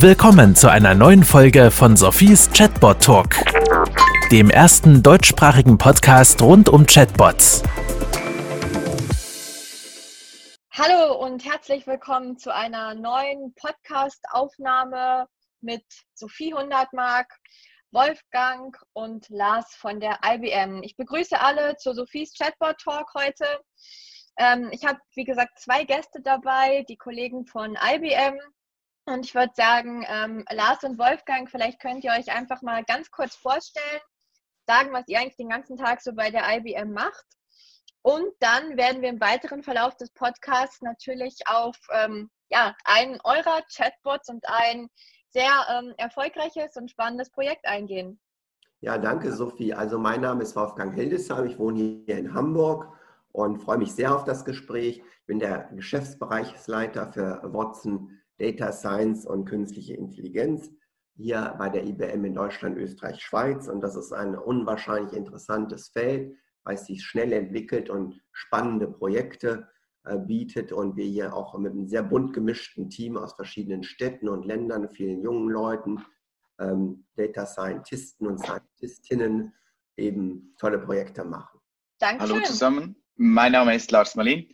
Willkommen zu einer neuen Folge von Sophies Chatbot Talk, dem ersten deutschsprachigen Podcast rund um Chatbots. Hallo und herzlich willkommen zu einer neuen Podcast-Aufnahme mit Sophie Hundertmark, Wolfgang und Lars von der IBM. Ich begrüße alle zu Sophies Chatbot Talk heute. Ähm, ich habe, wie gesagt, zwei Gäste dabei, die Kollegen von IBM. Und ich würde sagen, ähm, Lars und Wolfgang, vielleicht könnt ihr euch einfach mal ganz kurz vorstellen, sagen, was ihr eigentlich den ganzen Tag so bei der IBM macht. Und dann werden wir im weiteren Verlauf des Podcasts natürlich auf ähm, ja, einen eurer Chatbots und ein sehr ähm, erfolgreiches und spannendes Projekt eingehen. Ja, danke Sophie. Also mein Name ist Wolfgang Hildesheim, ich wohne hier in Hamburg und freue mich sehr auf das Gespräch. Ich bin der Geschäftsbereichsleiter für Watson Data Science und künstliche Intelligenz hier bei der IBM in Deutschland, Österreich, Schweiz. Und das ist ein unwahrscheinlich interessantes Feld, weil es sich schnell entwickelt und spannende Projekte äh, bietet und wir hier auch mit einem sehr bunt gemischten Team aus verschiedenen Städten und Ländern, vielen jungen Leuten, ähm, Data Scientisten und Scientistinnen eben tolle Projekte machen. Dankeschön. Hallo zusammen. Mein Name ist Lars Malin,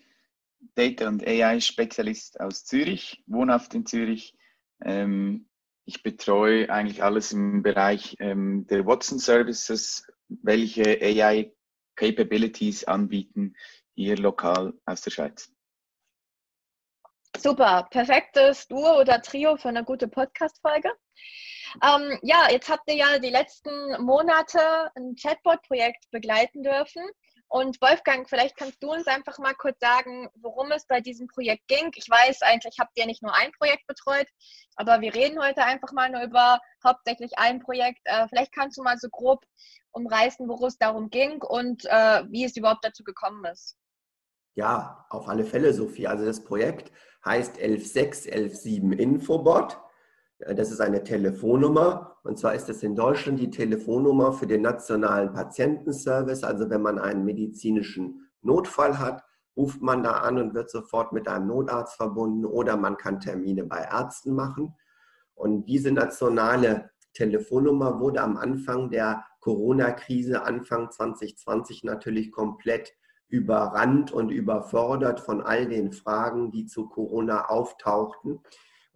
Data- und AI-Spezialist aus Zürich, wohnhaft in Zürich. Ähm, ich betreue eigentlich alles im Bereich ähm, der Watson Services, welche AI-Capabilities anbieten, hier lokal aus der Schweiz. Super, perfektes Duo oder Trio für eine gute Podcast-Folge. Ähm, ja, jetzt habt ihr ja die letzten Monate ein Chatbot-Projekt begleiten dürfen. Und Wolfgang, vielleicht kannst du uns einfach mal kurz sagen, worum es bei diesem Projekt ging. Ich weiß, eigentlich habt ihr nicht nur ein Projekt betreut, aber wir reden heute einfach mal nur über hauptsächlich ein Projekt. Äh, vielleicht kannst du mal so grob umreißen, worum es darum ging und äh, wie es überhaupt dazu gekommen ist. Ja, auf alle Fälle, Sophie. Also das Projekt heißt 116 117 Infobot. Äh, das ist eine Telefonnummer und zwar ist es in Deutschland die Telefonnummer für den nationalen Patientenservice. Also wenn man einen medizinischen Notfall hat, ruft man da an und wird sofort mit einem Notarzt verbunden oder man kann Termine bei Ärzten machen. Und diese nationale Telefonnummer wurde am Anfang der Corona-Krise, Anfang 2020 natürlich komplett überrannt und überfordert von all den Fragen, die zu Corona auftauchten.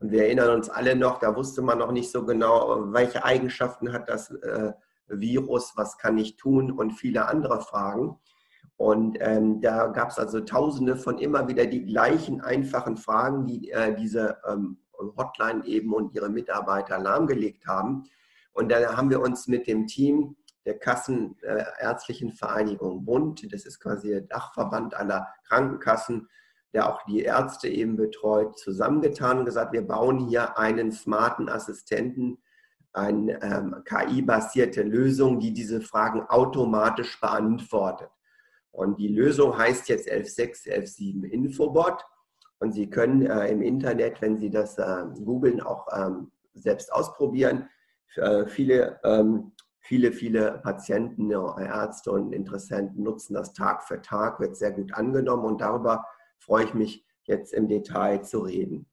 Und wir erinnern uns alle noch, da wusste man noch nicht so genau, welche Eigenschaften hat das äh, Virus, was kann ich tun und viele andere Fragen. Und ähm, da gab es also tausende von immer wieder die gleichen einfachen Fragen, die äh, diese ähm, Hotline eben und ihre Mitarbeiter lahmgelegt haben. Und da haben wir uns mit dem Team der Kassenärztlichen äh, Vereinigung Bund, das ist quasi der Dachverband aller Krankenkassen, der auch die Ärzte eben betreut, zusammengetan und gesagt, wir bauen hier einen smarten Assistenten, eine ähm, KI-basierte Lösung, die diese Fragen automatisch beantwortet. Und die Lösung heißt jetzt 11.6, 11.7 Infobot. Und Sie können äh, im Internet, wenn Sie das äh, googeln, auch ähm, selbst ausprobieren. Äh, viele, ähm, viele, viele Patienten, Ärzte und Interessenten nutzen das Tag für Tag, wird sehr gut angenommen und darüber freue ich mich jetzt im Detail zu reden.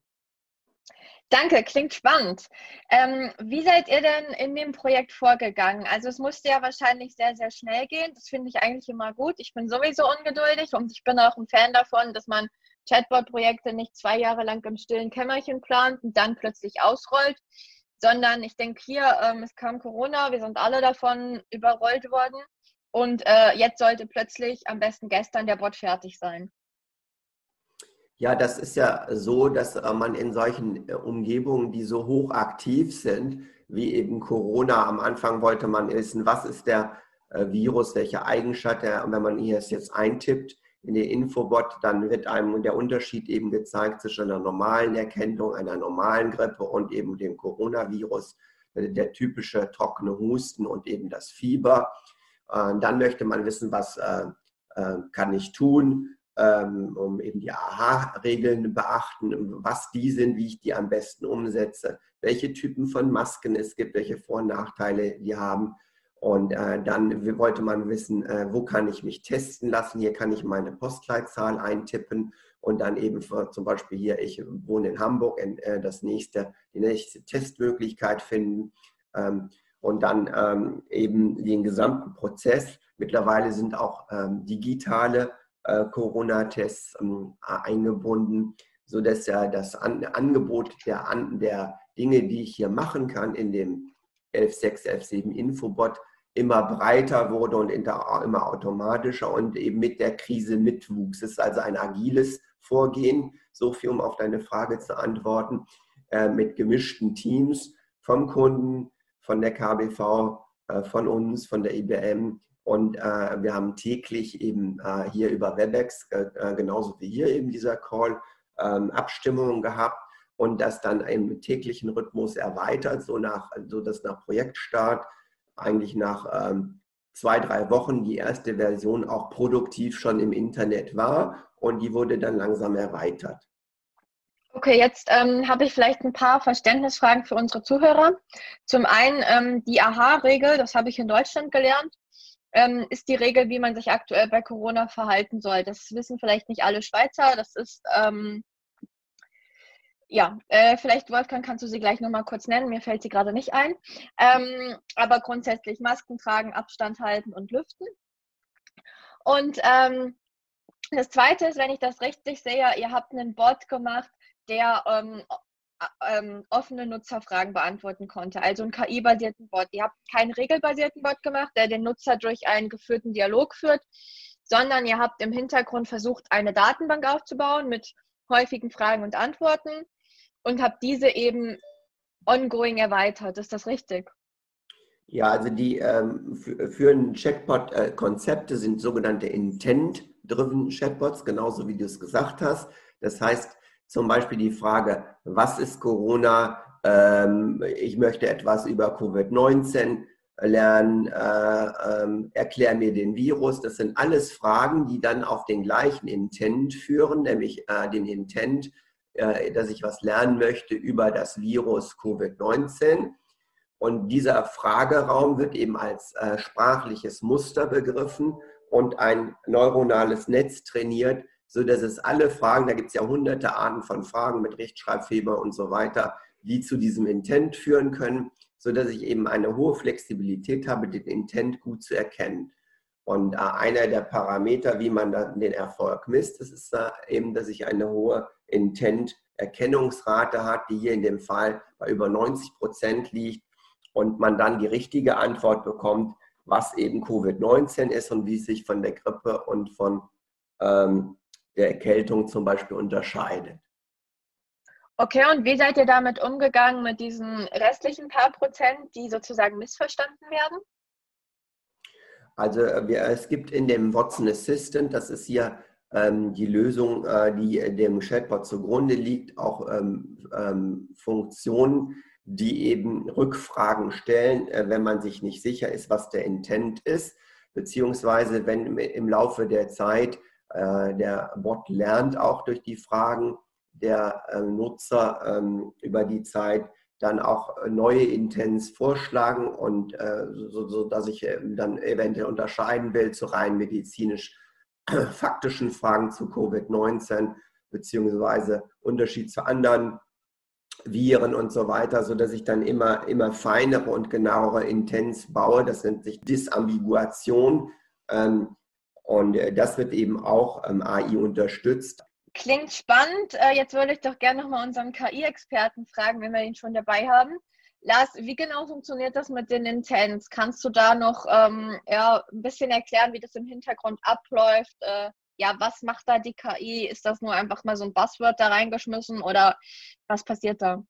Danke, klingt spannend. Ähm, wie seid ihr denn in dem Projekt vorgegangen? Also es musste ja wahrscheinlich sehr, sehr schnell gehen. Das finde ich eigentlich immer gut. Ich bin sowieso ungeduldig und ich bin auch ein Fan davon, dass man Chatbot-Projekte nicht zwei Jahre lang im stillen Kämmerchen plant und dann plötzlich ausrollt, sondern ich denke hier, ähm, es kam Corona, wir sind alle davon überrollt worden und äh, jetzt sollte plötzlich am besten gestern der Bot fertig sein. Ja, das ist ja so, dass äh, man in solchen äh, Umgebungen, die so hochaktiv sind, wie eben Corona, am Anfang wollte man wissen, was ist der äh, Virus, welche Eigenschaft er, wenn man hier es jetzt eintippt in den Infobot, dann wird einem der Unterschied eben gezeigt zwischen einer normalen Erkennung, einer normalen Grippe und eben dem Coronavirus, der typische trockene Husten und eben das Fieber. Dann möchte man wissen, was kann ich tun, ähm, um eben die AHA-Regeln beachten, was die sind, wie ich die am besten umsetze, welche Typen von Masken es gibt, welche Vor- und Nachteile die haben. Und äh, dann wollte man wissen, äh, wo kann ich mich testen lassen. Hier kann ich meine Postleitzahl eintippen und dann eben für, zum Beispiel hier, ich wohne in Hamburg, in, äh, das nächste, die nächste Testmöglichkeit finden ähm, und dann ähm, eben den gesamten Prozess. Mittlerweile sind auch ähm, digitale Corona-Tests ähm, eingebunden, sodass ja das An Angebot der, An der Dinge, die ich hier machen kann in dem 11.6, 11.7 Infobot, immer breiter wurde und immer automatischer und eben mit der Krise mitwuchs. Es ist also ein agiles Vorgehen, so viel um auf deine Frage zu antworten, äh, mit gemischten Teams vom Kunden, von der KBV, äh, von uns, von der IBM. Und äh, wir haben täglich eben äh, hier über WebEx, äh, äh, genauso wie hier eben dieser Call, ähm, Abstimmungen gehabt und das dann im täglichen Rhythmus erweitert, so, nach, so dass nach Projektstart eigentlich nach ähm, zwei, drei Wochen die erste Version auch produktiv schon im Internet war und die wurde dann langsam erweitert. Okay, jetzt ähm, habe ich vielleicht ein paar Verständnisfragen für unsere Zuhörer. Zum einen ähm, die AHA-Regel, das habe ich in Deutschland gelernt, ähm, ist die Regel, wie man sich aktuell bei Corona verhalten soll. Das wissen vielleicht nicht alle Schweizer. Das ist ähm, ja, äh, vielleicht Wolfgang kannst du sie gleich nochmal kurz nennen, mir fällt sie gerade nicht ein. Ähm, aber grundsätzlich Masken tragen, Abstand halten und lüften. Und ähm, das Zweite ist, wenn ich das richtig sehe, ihr habt einen Bot gemacht, der ähm, ähm, offene Nutzerfragen beantworten konnte. Also einen KI-basierten Bot. Ihr habt keinen regelbasierten Bot gemacht, der den Nutzer durch einen geführten Dialog führt, sondern ihr habt im Hintergrund versucht, eine Datenbank aufzubauen mit häufigen Fragen und Antworten und habe diese eben ongoing erweitert. Ist das richtig? Ja, also die ähm, für, für ein Chatbot-Konzepte sind sogenannte Intent-driven Chatbots, genauso wie du es gesagt hast. Das heißt zum Beispiel die Frage, was ist Corona? Ähm, ich möchte etwas über Covid-19 lernen, äh, ähm, erklär mir den Virus. Das sind alles Fragen, die dann auf den gleichen Intent führen, nämlich äh, den Intent, äh, dass ich was lernen möchte über das Virus Covid-19. Und dieser Frageraum wird eben als sprachliches Muster begriffen und ein neuronales Netz trainiert, sodass es alle Fragen, da gibt es ja hunderte Arten von Fragen mit Rechtschreibfehler und so weiter, die zu diesem Intent führen können, sodass ich eben eine hohe Flexibilität habe, den Intent gut zu erkennen. Und äh, einer der Parameter, wie man dann den Erfolg misst, das ist eben, dass ich eine hohe Intent-Erkennungsrate hat, die hier in dem Fall bei über 90 Prozent liegt und man dann die richtige Antwort bekommt, was eben Covid-19 ist und wie es sich von der Grippe und von ähm, der Erkältung zum Beispiel unterscheidet. Okay, und wie seid ihr damit umgegangen mit diesen restlichen paar Prozent, die sozusagen missverstanden werden? Also äh, wir, es gibt in dem Watson Assistant, das ist hier ähm, die Lösung, äh, die dem Chatbot zugrunde liegt, auch ähm, ähm, Funktionen, die eben Rückfragen stellen, äh, wenn man sich nicht sicher ist, was der Intent ist, beziehungsweise wenn im Laufe der Zeit der Bot lernt auch durch die Fragen der äh, Nutzer ähm, über die Zeit, dann auch neue Intents vorschlagen und äh, so, so, dass ich äh, dann eventuell unterscheiden will zu rein medizinisch faktischen Fragen zu Covid-19 beziehungsweise Unterschied zu anderen Viren und so weiter, sodass ich dann immer, immer feinere und genauere Intents baue. Das nennt sich Disambiguation. Ähm, und äh, das wird eben auch ähm, AI unterstützt. Klingt spannend. Äh, jetzt würde ich doch gerne nochmal unseren KI-Experten fragen, wenn wir ihn schon dabei haben. Lars, wie genau funktioniert das mit den Intents? Kannst du da noch ähm, ja, ein bisschen erklären, wie das im Hintergrund abläuft? Äh, ja, was macht da die KI? Ist das nur einfach mal so ein Buzzword da reingeschmissen oder was passiert da?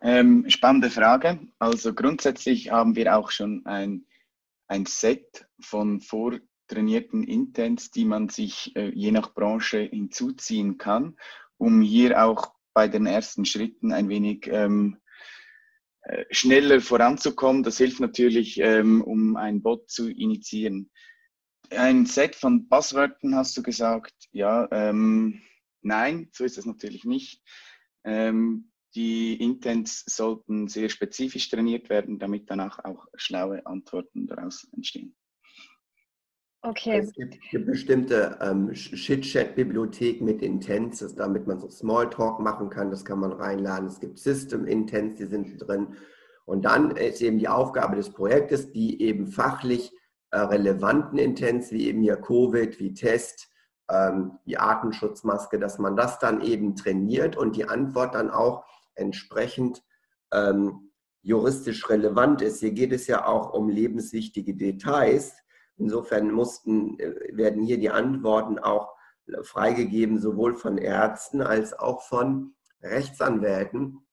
Ähm, spannende Frage. Also grundsätzlich haben wir auch schon ein, ein Set von vor trainierten Intents, die man sich äh, je nach Branche hinzuziehen kann, um hier auch bei den ersten Schritten ein wenig ähm, äh, schneller voranzukommen. Das hilft natürlich, ähm, um ein Bot zu initiieren. Ein Set von Passwörtern hast du gesagt. Ja, ähm, nein, so ist es natürlich nicht. Ähm, die Intents sollten sehr spezifisch trainiert werden, damit danach auch schlaue Antworten daraus entstehen. Okay. Es gibt, gibt bestimmte ähm, Chit-Chat-Bibliotheken mit Intents, damit man so Smalltalk machen kann. Das kann man reinladen. Es gibt System-Intents, die sind drin. Und dann ist eben die Aufgabe des Projektes, die eben fachlich äh, relevanten Intents, wie eben hier Covid, wie Test, ähm, die Artenschutzmaske, dass man das dann eben trainiert und die Antwort dann auch entsprechend ähm, juristisch relevant ist. Hier geht es ja auch um lebenswichtige Details. Insofern mussten, äh, werden hier die Antworten auch freigegeben, sowohl von Ärzten als auch von Rechtsanwälten.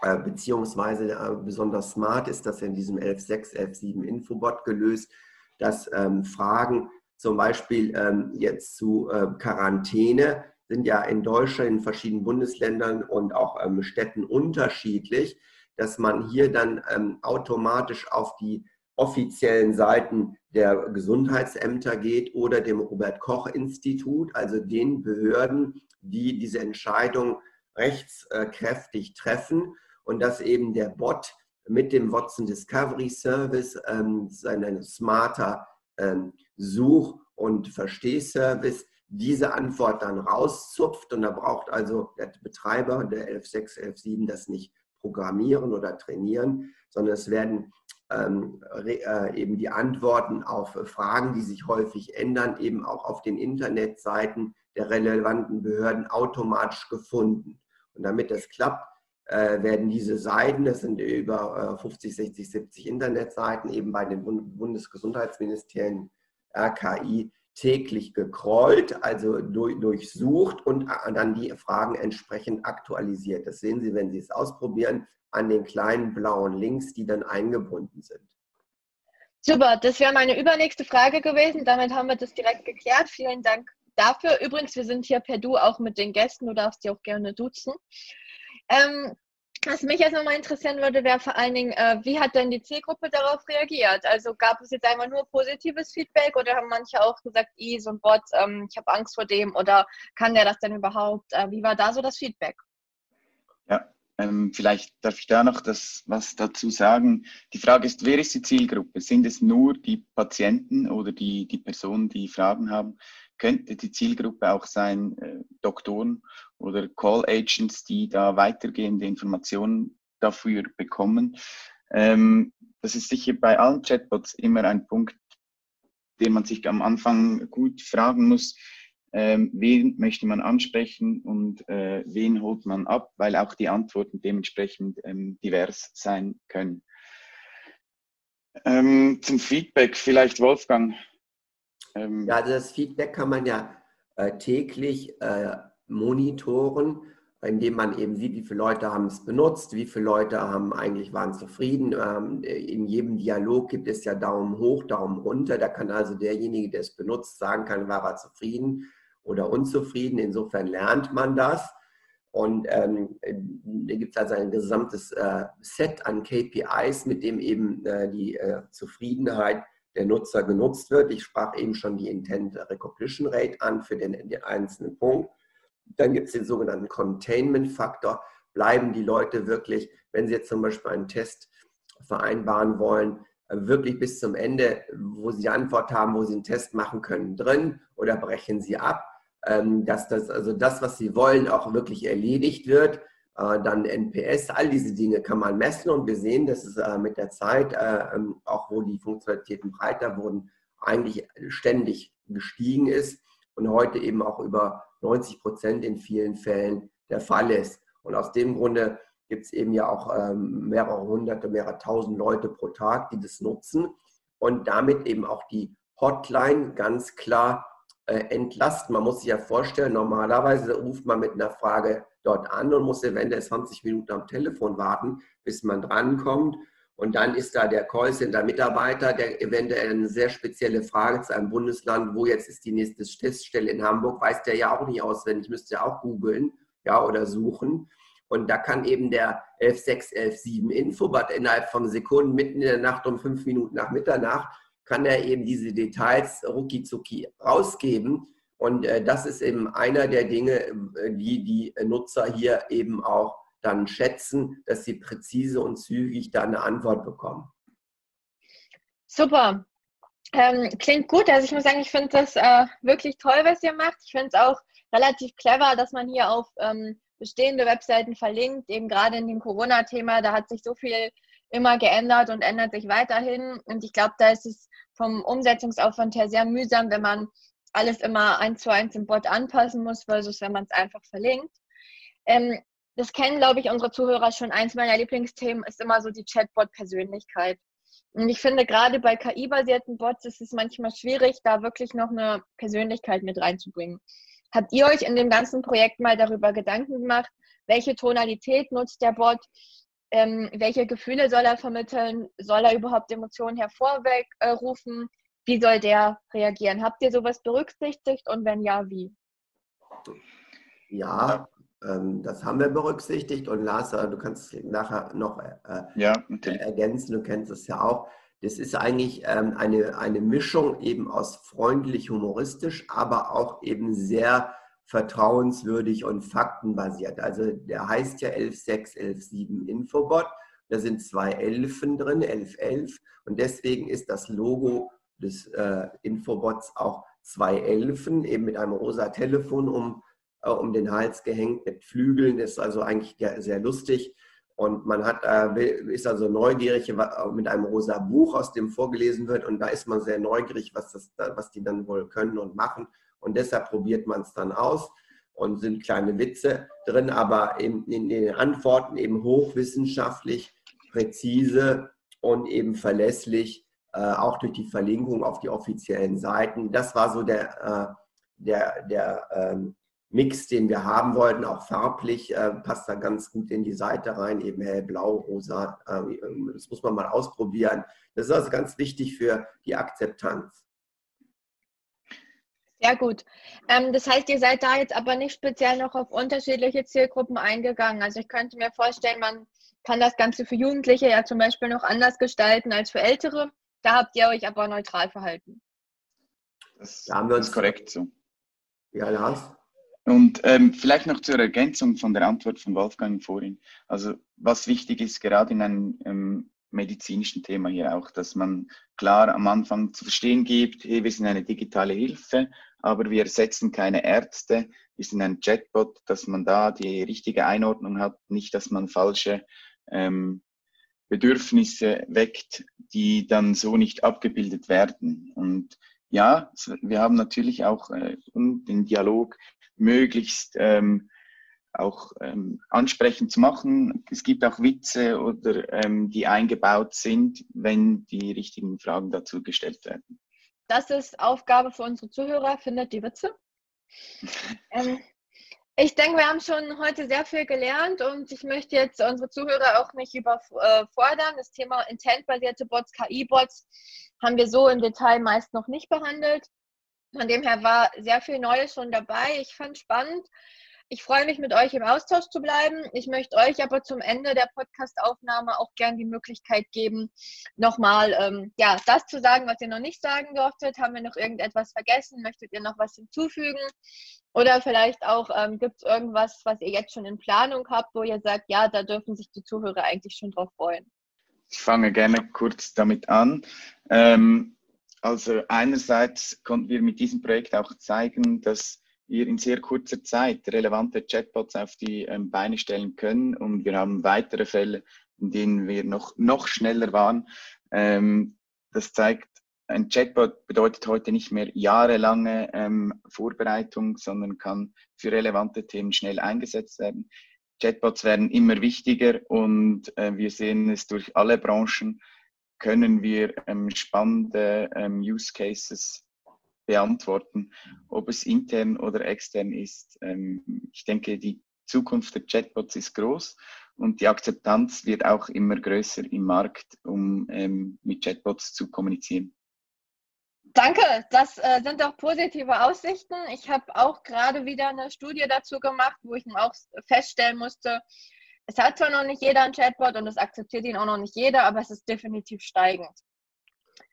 Äh, beziehungsweise äh, besonders smart ist das in diesem 11.6, 11.7 Infobot gelöst, dass ähm, Fragen zum Beispiel ähm, jetzt zu äh, Quarantäne sind ja in Deutschland, in verschiedenen Bundesländern und auch ähm, Städten unterschiedlich, dass man hier dann ähm, automatisch auf die offiziellen Seiten der Gesundheitsämter geht oder dem Robert Koch Institut, also den Behörden, die diese Entscheidung rechtskräftig treffen und dass eben der Bot mit dem Watson Discovery Service ähm, seinen smarter ähm, Such- und Verstehservice diese Antwort dann rauszupft und da braucht also der Betreiber der 11.6, 11.7 das nicht programmieren oder trainieren, sondern es werden ähm, äh, eben die Antworten auf Fragen, die sich häufig ändern, eben auch auf den Internetseiten der relevanten Behörden automatisch gefunden. Und damit das klappt, äh, werden diese Seiten, das sind über 50, 60, 70 Internetseiten, eben bei den Bundesgesundheitsministerien RKI täglich gecrawlt, also durchsucht und dann die Fragen entsprechend aktualisiert. Das sehen Sie, wenn Sie es ausprobieren an den kleinen blauen Links, die dann eingebunden sind. Super, das wäre meine übernächste Frage gewesen. Damit haben wir das direkt geklärt. Vielen Dank dafür. Übrigens, wir sind hier per Du auch mit den Gästen. Du darfst die auch gerne duzen. Ähm, was mich jetzt nochmal interessieren würde, wäre vor allen Dingen, äh, wie hat denn die Zielgruppe darauf reagiert? Also gab es jetzt einmal nur positives Feedback oder haben manche auch gesagt, i, so ein Bot, ähm, ich habe Angst vor dem oder kann der das denn überhaupt? Äh, wie war da so das Feedback? Ja, ähm, vielleicht darf ich da noch das, was dazu sagen. Die Frage ist, wer ist die Zielgruppe? Sind es nur die Patienten oder die, die Personen, die Fragen haben? Könnte die Zielgruppe auch sein, äh, Doktoren oder Call Agents, die da weitergehende Informationen dafür bekommen? Ähm, das ist sicher bei allen Chatbots immer ein Punkt, den man sich am Anfang gut fragen muss ähm, wen möchte man ansprechen und äh, wen holt man ab, weil auch die Antworten dementsprechend ähm, divers sein können. Ähm, zum Feedback vielleicht Wolfgang. Ähm, ja, das Feedback kann man ja äh, täglich äh, monitoren, indem man eben sieht, wie viele Leute haben es benutzt, wie viele Leute haben eigentlich waren zufrieden. Ähm, in jedem Dialog gibt es ja Daumen hoch, Daumen runter. Da kann also derjenige, der es benutzt, sagen kann, war er zufrieden oder unzufrieden. Insofern lernt man das. Und ähm, da gibt es also ein gesamtes äh, Set an KPIs, mit dem eben äh, die äh, Zufriedenheit der Nutzer genutzt wird. Ich sprach eben schon die Intent Recognition Rate an für den, den einzelnen Punkt. Dann gibt es den sogenannten Containment-Faktor. Bleiben die Leute wirklich, wenn sie jetzt zum Beispiel einen Test vereinbaren wollen, wirklich bis zum Ende, wo sie die Antwort haben, wo sie einen Test machen können, drin oder brechen sie ab? Ähm, dass das, also das, was sie wollen, auch wirklich erledigt wird. Äh, dann NPS, all diese Dinge kann man messen und wir sehen, dass es äh, mit der Zeit, äh, ähm, auch wo die Funktionalitäten breiter wurden, eigentlich ständig gestiegen ist und heute eben auch über 90 Prozent in vielen Fällen der Fall ist. Und aus dem Grunde gibt es eben ja auch ähm, mehrere hunderte, mehrere tausend Leute pro Tag, die das nutzen und damit eben auch die Hotline ganz klar äh, entlasten. Man muss sich ja vorstellen, normalerweise ruft man mit einer Frage dort an und muss eventuell 20 Minuten am Telefon warten, bis man drankommt. Und dann ist da der Callcenter-Mitarbeiter, der eventuell eine sehr spezielle Frage zu einem Bundesland, wo jetzt ist die nächste Teststelle in Hamburg, weiß der ja auch nicht auswendig, müsste ja auch googeln ja, oder suchen. Und da kann eben der 11.6, 11.7 Infobot innerhalb von Sekunden mitten in der Nacht um fünf Minuten nach Mitternacht kann er eben diese Details rucki zucki rausgeben. Und äh, das ist eben einer der Dinge, äh, die die Nutzer hier eben auch dann schätzen, dass sie präzise und zügig da eine Antwort bekommen. Super. Ähm, klingt gut. Also ich muss sagen, ich finde das äh, wirklich toll, was ihr macht. Ich finde es auch relativ clever, dass man hier auf ähm, bestehende Webseiten verlinkt, eben gerade in dem Corona-Thema. Da hat sich so viel immer geändert und ändert sich weiterhin. Und ich glaube, da ist es vom Umsetzungsaufwand her sehr mühsam, wenn man alles immer eins zu eins im Bot anpassen muss, versus wenn man es einfach verlinkt. Ähm, das kennen, glaube ich, unsere Zuhörer schon. Eins meiner Lieblingsthemen ist immer so die Chatbot-Persönlichkeit. Und ich finde, gerade bei KI-basierten Bots ist es manchmal schwierig, da wirklich noch eine Persönlichkeit mit reinzubringen. Habt ihr euch in dem ganzen Projekt mal darüber Gedanken gemacht, welche Tonalität nutzt der Bot? Ähm, welche Gefühle soll er vermitteln? Soll er überhaupt Emotionen hervorrufen? Wie soll der reagieren? Habt ihr sowas berücksichtigt und wenn ja, wie? Ja, das haben wir berücksichtigt und Lars, du kannst es nachher noch äh, ja, ergänzen, du kennst es ja auch. Das ist eigentlich ähm, eine, eine Mischung eben aus freundlich humoristisch, aber auch eben sehr vertrauenswürdig und faktenbasiert. Also der heißt ja 11.6, 11.7 Infobot. Da sind zwei Elfen drin, 11.11. Und deswegen ist das Logo des äh, Infobots auch zwei Elfen, eben mit einem rosa Telefon um äh, um den Hals gehängt mit Flügeln. Das ist also eigentlich sehr lustig. Und man hat, äh, ist also neugierig mit einem rosa Buch, aus dem vorgelesen wird. Und da ist man sehr neugierig, was, das, was die dann wohl können und machen. Und deshalb probiert man es dann aus und sind kleine Witze drin, aber in, in den Antworten eben hochwissenschaftlich, präzise und eben verlässlich, äh, auch durch die Verlinkung auf die offiziellen Seiten. Das war so der, äh, der, der ähm, Mix, den wir haben wollten, auch farblich, äh, passt da ganz gut in die Seite rein, eben hellblau, rosa. Äh, das muss man mal ausprobieren. Das ist also ganz wichtig für die Akzeptanz. Sehr gut. Ähm, das heißt, ihr seid da jetzt aber nicht speziell noch auf unterschiedliche Zielgruppen eingegangen. Also ich könnte mir vorstellen, man kann das Ganze für Jugendliche ja zum Beispiel noch anders gestalten als für Ältere. Da habt ihr euch aber neutral verhalten. Das, da haben wir uns korrekt so. Ja, Lars? Und ähm, vielleicht noch zur Ergänzung von der Antwort von Wolfgang vorhin. Also was wichtig ist, gerade in einem ähm, medizinischen Thema hier auch, dass man klar am Anfang zu verstehen gibt, hey, wir sind eine digitale Hilfe, aber wir ersetzen keine Ärzte, wir sind ein Chatbot, dass man da die richtige Einordnung hat, nicht, dass man falsche ähm, Bedürfnisse weckt, die dann so nicht abgebildet werden. Und ja, wir haben natürlich auch äh, den Dialog möglichst ähm, auch ähm, ansprechend zu machen. Es gibt auch Witze oder ähm, die eingebaut sind, wenn die richtigen Fragen dazu gestellt werden. Das ist Aufgabe für unsere Zuhörer. Findet die Witze? ähm, ich denke, wir haben schon heute sehr viel gelernt und ich möchte jetzt unsere Zuhörer auch nicht überfordern. Das Thema intentbasierte Bots, KI-Bots haben wir so im Detail meist noch nicht behandelt. Von dem her war sehr viel Neues schon dabei. Ich fand spannend. Ich freue mich, mit euch im Austausch zu bleiben. Ich möchte euch aber zum Ende der Podcast-Aufnahme auch gern die Möglichkeit geben, nochmal ähm, ja, das zu sagen, was ihr noch nicht sagen durftet. Haben wir noch irgendetwas vergessen? Möchtet ihr noch was hinzufügen? Oder vielleicht auch, ähm, gibt es irgendwas, was ihr jetzt schon in Planung habt, wo ihr sagt, ja, da dürfen sich die Zuhörer eigentlich schon drauf freuen? Ich fange gerne kurz damit an. Ähm, also einerseits konnten wir mit diesem Projekt auch zeigen, dass wir in sehr kurzer Zeit relevante Chatbots auf die ähm, Beine stellen können. Und wir haben weitere Fälle, in denen wir noch, noch schneller waren. Ähm, das zeigt, ein Chatbot bedeutet heute nicht mehr jahrelange ähm, Vorbereitung, sondern kann für relevante Themen schnell eingesetzt werden. Chatbots werden immer wichtiger und äh, wir sehen es durch alle Branchen, können wir ähm, spannende ähm, Use Cases beantworten, ob es intern oder extern ist. Ähm, ich denke, die Zukunft der Chatbots ist groß und die Akzeptanz wird auch immer größer im Markt, um ähm, mit Chatbots zu kommunizieren. Danke, das äh, sind doch positive Aussichten. Ich habe auch gerade wieder eine Studie dazu gemacht, wo ich auch feststellen musste, es hat zwar noch nicht jeder ein Chatbot und es akzeptiert ihn auch noch nicht jeder, aber es ist definitiv steigend.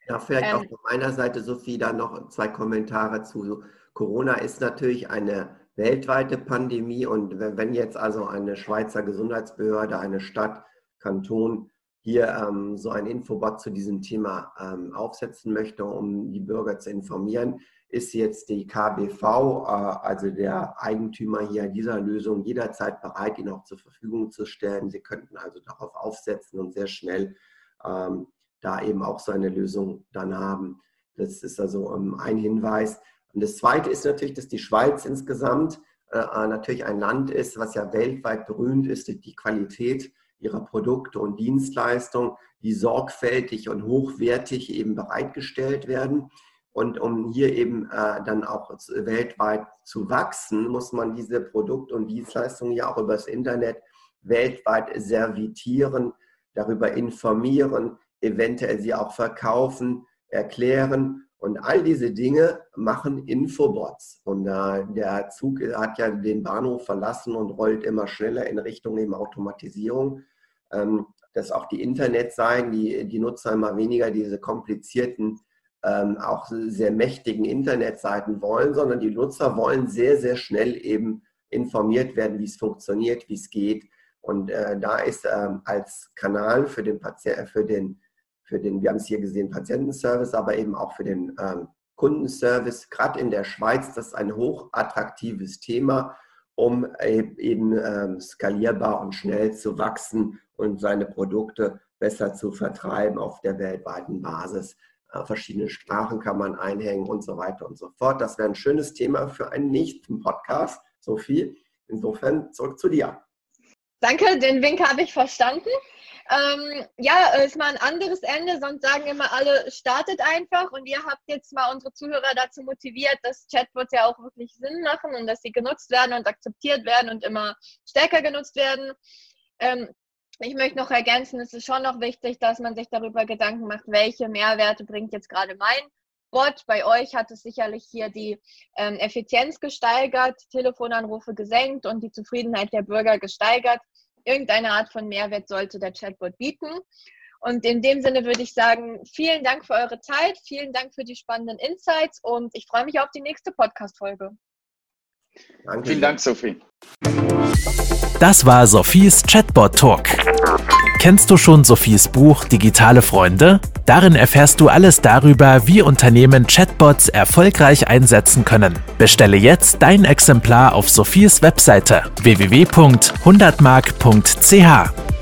Ja, vielleicht ähm, auch von meiner Seite, Sophie, da noch zwei Kommentare zu. Corona ist natürlich eine weltweite Pandemie und wenn jetzt also eine Schweizer Gesundheitsbehörde, eine Stadt, Kanton hier ähm, so ein Infobot zu diesem Thema ähm, aufsetzen möchte, um die Bürger zu informieren, ist jetzt die KBV, äh, also der Eigentümer hier dieser Lösung, jederzeit bereit, ihn auch zur Verfügung zu stellen. Sie könnten also darauf aufsetzen und sehr schnell ähm, da eben auch so eine Lösung dann haben. Das ist also ähm, ein Hinweis. Und das Zweite ist natürlich, dass die Schweiz insgesamt äh, natürlich ein Land ist, was ja weltweit berühmt ist durch die Qualität ihrer Produkte und Dienstleistungen, die sorgfältig und hochwertig eben bereitgestellt werden. Und um hier eben äh, dann auch weltweit zu wachsen, muss man diese Produkte und Dienstleistungen ja auch übers Internet weltweit servitieren, darüber informieren, eventuell sie auch verkaufen, erklären. Und all diese Dinge machen Infobots. Und äh, der Zug hat ja den Bahnhof verlassen und rollt immer schneller in Richtung eben Automatisierung. Ähm, dass auch die Internetseiten, die, die Nutzer immer weniger diese komplizierten, ähm, auch sehr mächtigen Internetseiten wollen, sondern die Nutzer wollen sehr, sehr schnell eben informiert werden, wie es funktioniert, wie es geht. Und äh, da ist ähm, als Kanal für den, Patient, für den für den, wir haben es hier gesehen, Patientenservice, aber eben auch für den ähm, Kundenservice, gerade in der Schweiz, das ist ein hochattraktives Thema, um eben ähm, skalierbar und schnell zu wachsen und seine Produkte besser zu vertreiben auf der weltweiten Basis. Äh, verschiedene Sprachen kann man einhängen und so weiter und so fort. Das wäre ein schönes Thema für einen nächsten Podcast. Sophie, insofern zurück zu dir. Danke, den Wink habe ich verstanden. Ähm, ja, ist mal ein anderes Ende, sonst sagen immer alle, startet einfach und ihr habt jetzt mal unsere Zuhörer dazu motiviert, dass Chatbots ja auch wirklich Sinn machen und dass sie genutzt werden und akzeptiert werden und immer stärker genutzt werden. Ähm, ich möchte noch ergänzen, es ist schon noch wichtig, dass man sich darüber Gedanken macht, welche Mehrwerte bringt jetzt gerade mein Bot. Bei euch hat es sicherlich hier die ähm, Effizienz gesteigert, Telefonanrufe gesenkt und die Zufriedenheit der Bürger gesteigert irgendeine Art von Mehrwert sollte der Chatbot bieten. Und in dem Sinne würde ich sagen, vielen Dank für eure Zeit, vielen Dank für die spannenden Insights und ich freue mich auf die nächste Podcast-Folge. Vielen Dank, Sophie. Das war Sophies Chatbot Talk. Kennst du schon Sophies Buch Digitale Freunde? Darin erfährst du alles darüber, wie Unternehmen Chatbots erfolgreich einsetzen können. Bestelle jetzt dein Exemplar auf Sophies Webseite www.100mark.ch.